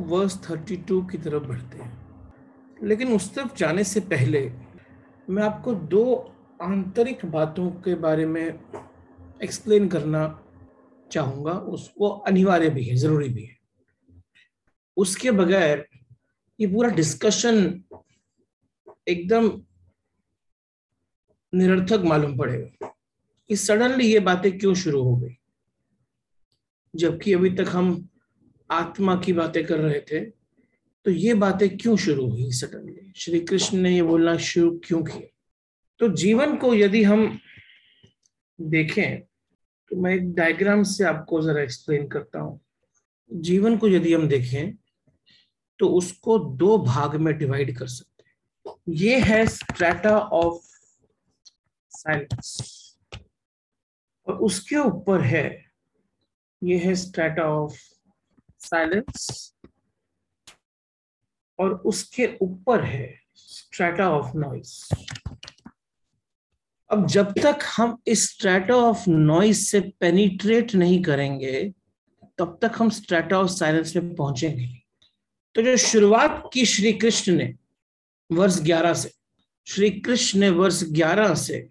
Verse 32 की तरफ़ बढ़ते हैं। लेकिन उस तरफ़ जाने से पहले मैं आपको दो आंतरिक बातों के बारे में एक्सप्लेन करना चाहूँगा। उसको अनिवार्य भी है, ज़रूरी भी है। उसके बगैर ये पूरा डिस्कशन एकदम निरर्थक मालूम पड़ेगा कि सडनली ये बातें क्यों शुरू हो गई? जबकि अभी तक हम आत्मा की बातें कर रहे थे तो ये बातें क्यों शुरू हुई सडनली श्री कृष्ण ने ये बोलना शुरू क्यों किया? तो जीवन को यदि हम देखें तो मैं एक डायग्राम से आपको जरा एक्सप्लेन करता हूँ। जीवन को यदि हम देखें तो उसको दो भाग में डिवाइड कर सकते हैं। ये है स्ट्रेटा ऑफ़ साइलेंस और उसके ऊपर है, ये है स्ट्रेटा ऑफ़ साइलेंस और उसके ऊपर है स्ट्रेटा ऑफ़ नॉइस अब जब तक हम इस स्ट्रेटा ऑफ़ नॉइस से पेनिट्रेट नहीं करेंगे, तब तक हम स्ट्रेटा ऑफ़ साइलेंस में पहुँचेंगे तो जो शुरुआत की श्री कृष्ण ने वर्ष 11 से, श्री कृष्ण ने वर्ष 11 से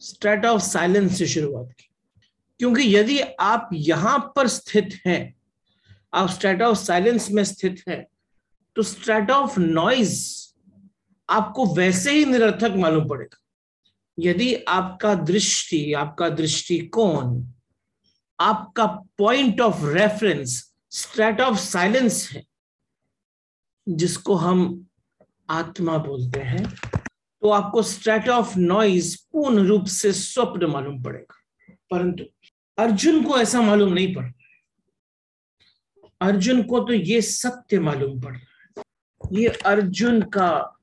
स्ट्रेटा ऑफ़ साइलेंस से शुरुआत की। क्योंकि यदि आप यहाँ पर स्थित हैं आप स्ट्रेटा ऑफ़ साइलेंस में स्थित है। तो स्ट्रेटा ऑफ़ नॉइज़ आपको वैसे ही निरर्थक मालूम पड़ेगा। यदि आपका दृष्टि, आपका दृष्टिकोण, आपका point of reference strata of silence है, जिसको हम आत्मा बोलते हैं तो आपको स्ट्रेट ऑफ़ नॉइज़ पूर्ण रूप से स्वप्न मालूम पड़ेगा। परंतु अर्जुन को ऐसा मालूम नहीं पड़। अर्जुन को तो ये सत्य मालूम पड़ रहा है। ये अर्जुन का,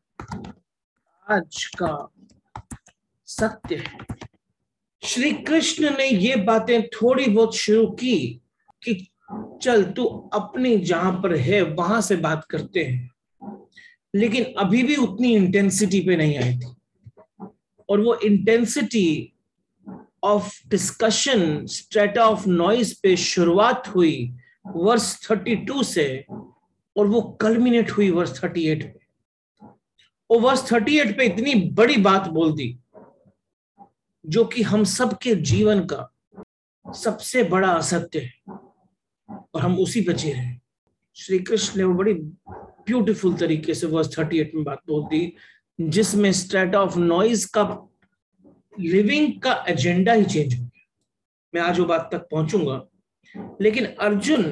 आज का सत्य है। श्री कृष्ण ने ये बातें थोड़ी बहुत शुरू की कि चल, तू अपनी जहाँ पर है, वहाँ से बात करते हैं। लेकिन अभी भी उतनी इंटेंसिटी पे नहीं आई थी। और वो intensity of discussion strata of noise पे शुरुआत हुई वर्ष 32 से, और वो कल्मिनेट हुई वर्ष 38 पे और वर्ष 38 पे इतनी बड़ी बात बोल दी, जो कि हम सबके जीवन का सबसे बड़ा असत्य है, और हम उसी पे जी रहे श्री कृष्ण ने वो बड़ी ब्यूटीफुल तरीके से वर्ष 38 में बात बोल दी, जिसमें स्ट्रेट ऑफ़ नॉइज़ का लिविंग का एजेंडा ही चेंज हो गया। मैं आज वो बात तक पहुंचूँगा। लेकिन अर्जुन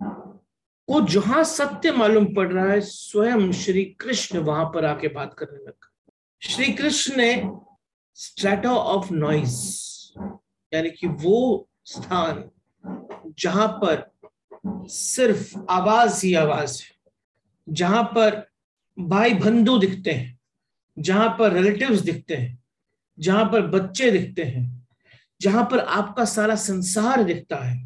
को जहाँ सत्य मालूम पड़ रहा है, स्वयं श्री कृष्ण वहाँ पर आके बात करने लगा। श्री कृष्ण ने स्ट्रेटा ऑफ़ नॉइस यानी कि वो स्थान जहाँ पर सिर्फ़ आवाज़ ही आवाज़ है, जहाँ पर भाई बंधु दिखते हैं, जहाँ पर रिलेटिव्स दिखते हैं, जहाँ पर बच्चे दिखते हैं, जहाँ पर आपका सारा संसार दिखता है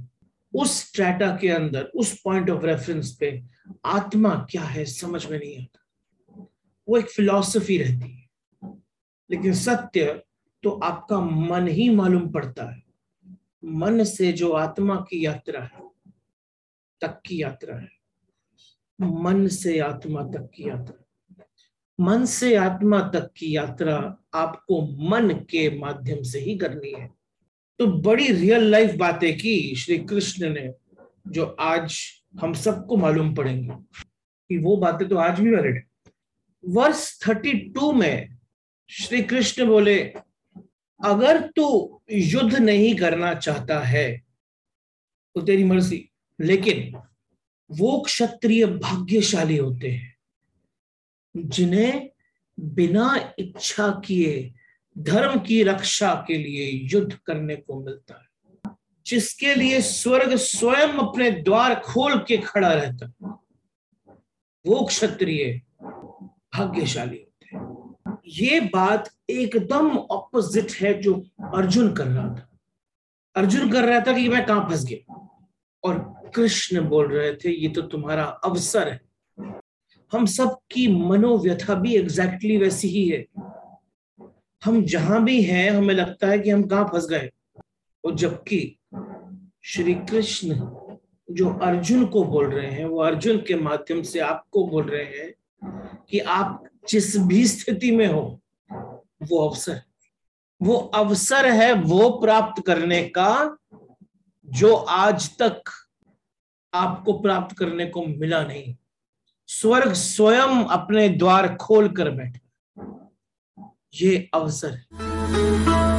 उस स्ट्रेटा के अंदर, उस पॉइंट ऑफ़ रेफरेंस पे आत्मा क्या है, समझ में नहीं आता। वो एक फिलॉसफी रहती है। लेकिन सत्य तो आपका मन ही मालूम पड़ता है। मन से जो आत्मा की यात्रा है, तक की यात्रा है। मन से आत्मा तक की यात्रा। मन से आत्मा तक की यात्रा आपको मन के माध्यम से ही करनी है। तो बड़ी रियल लाइफ बातें की श्री कृष्ण ने, जो आज हम सबको मालूम पड़ेंगे कि वो बातें तो आज भी वैलिड वर्ष थर्टी टू में श्री कृष्ण बोले, अगर तू युद्ध नहीं करना चाहता है तो तेरी मर्ज़ी। लेकिन वो क्षत्रिय भाग्यशाली होते हैं, जिन्हें बिना इच्छा किए धर्म की रक्षा के लिए युद्ध करने को मिलता है। जिसके लिए स्वर्ग स्वयं अपने द्वार खोल के खड़ा रहता वो क्षत्रिय भाग्यशाली होते हैं। ये बात एकदम ऑपोजिट है जो अर्जुन कर रहा था। अर्जुन कर रहा था कि मैं कहाँ फंस गया? और कृष्ण बोल रहे थे, ये तो तुम्हारा अवसर है। हम सब की मनोव्यथा भी एग्जैक्टली exactly वैसी ही है। हम जहाँ भी हैं, हमें लगता है कि हम कहाँ फंस गए। और जबकि श्री कृष्ण जो अर्जुन को बोल रहे हैं, वो अर्जुन के माध्यम से आपको बोल रहे हैं कि आप जिस भी स्थिति में हो, वो अवसर वो अवसर है वो प्राप्त करने का जो आज तक आपको प्राप्त करने को मिला नहीं। स्वर्ग स्वयं अपने द्वार खोल कर बैठे। ये अवसर है।